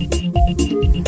Thank you.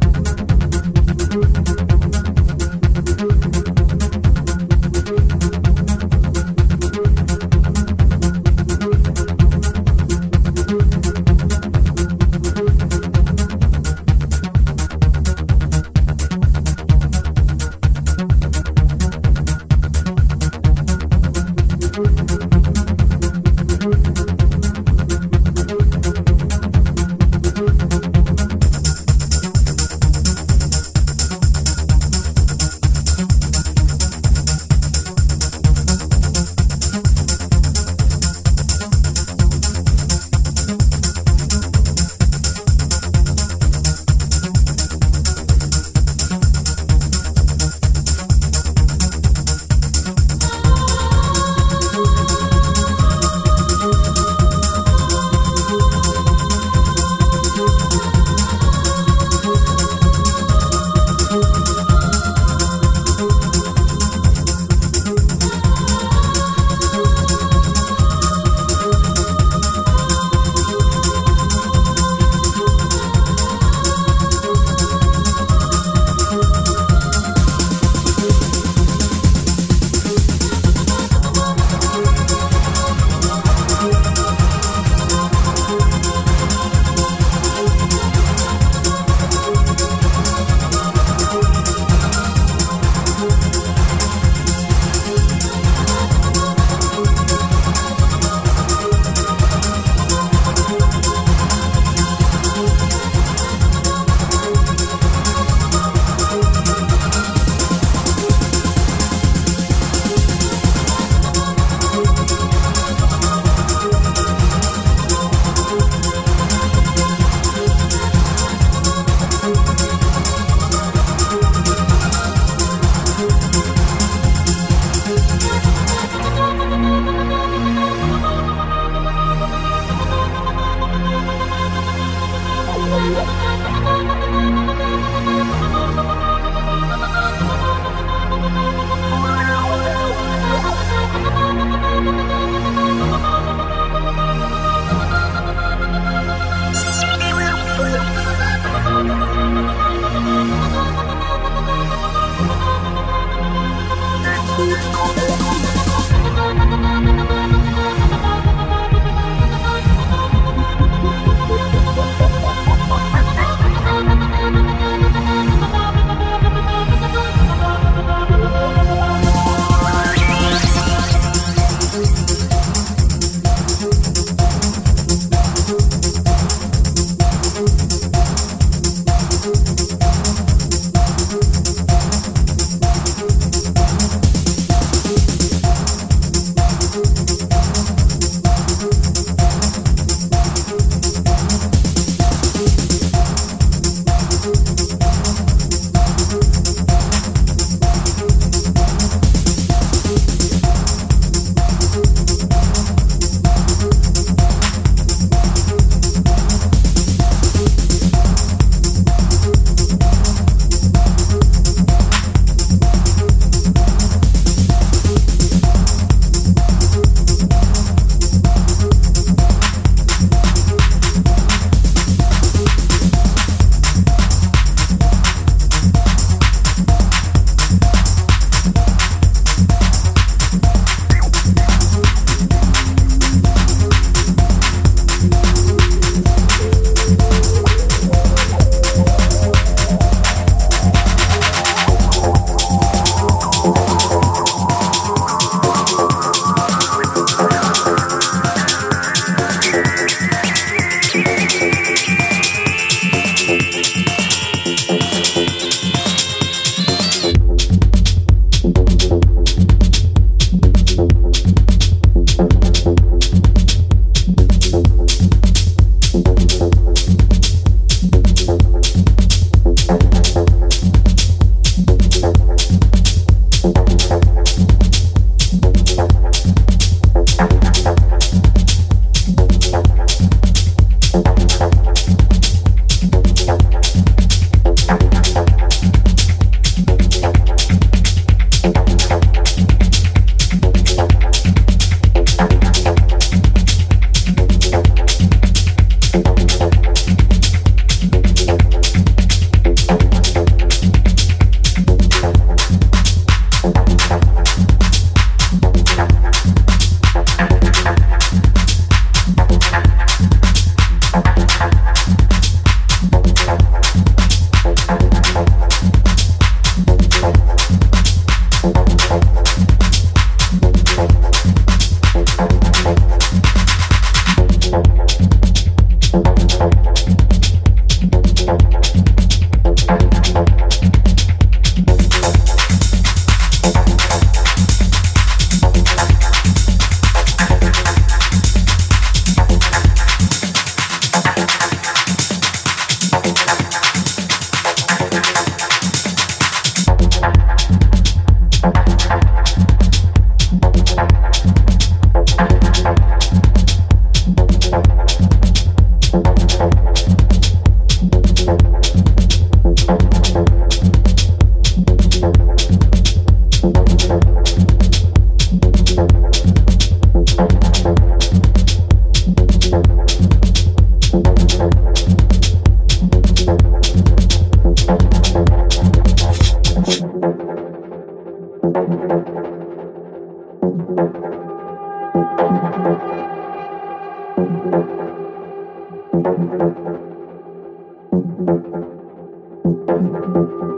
thank you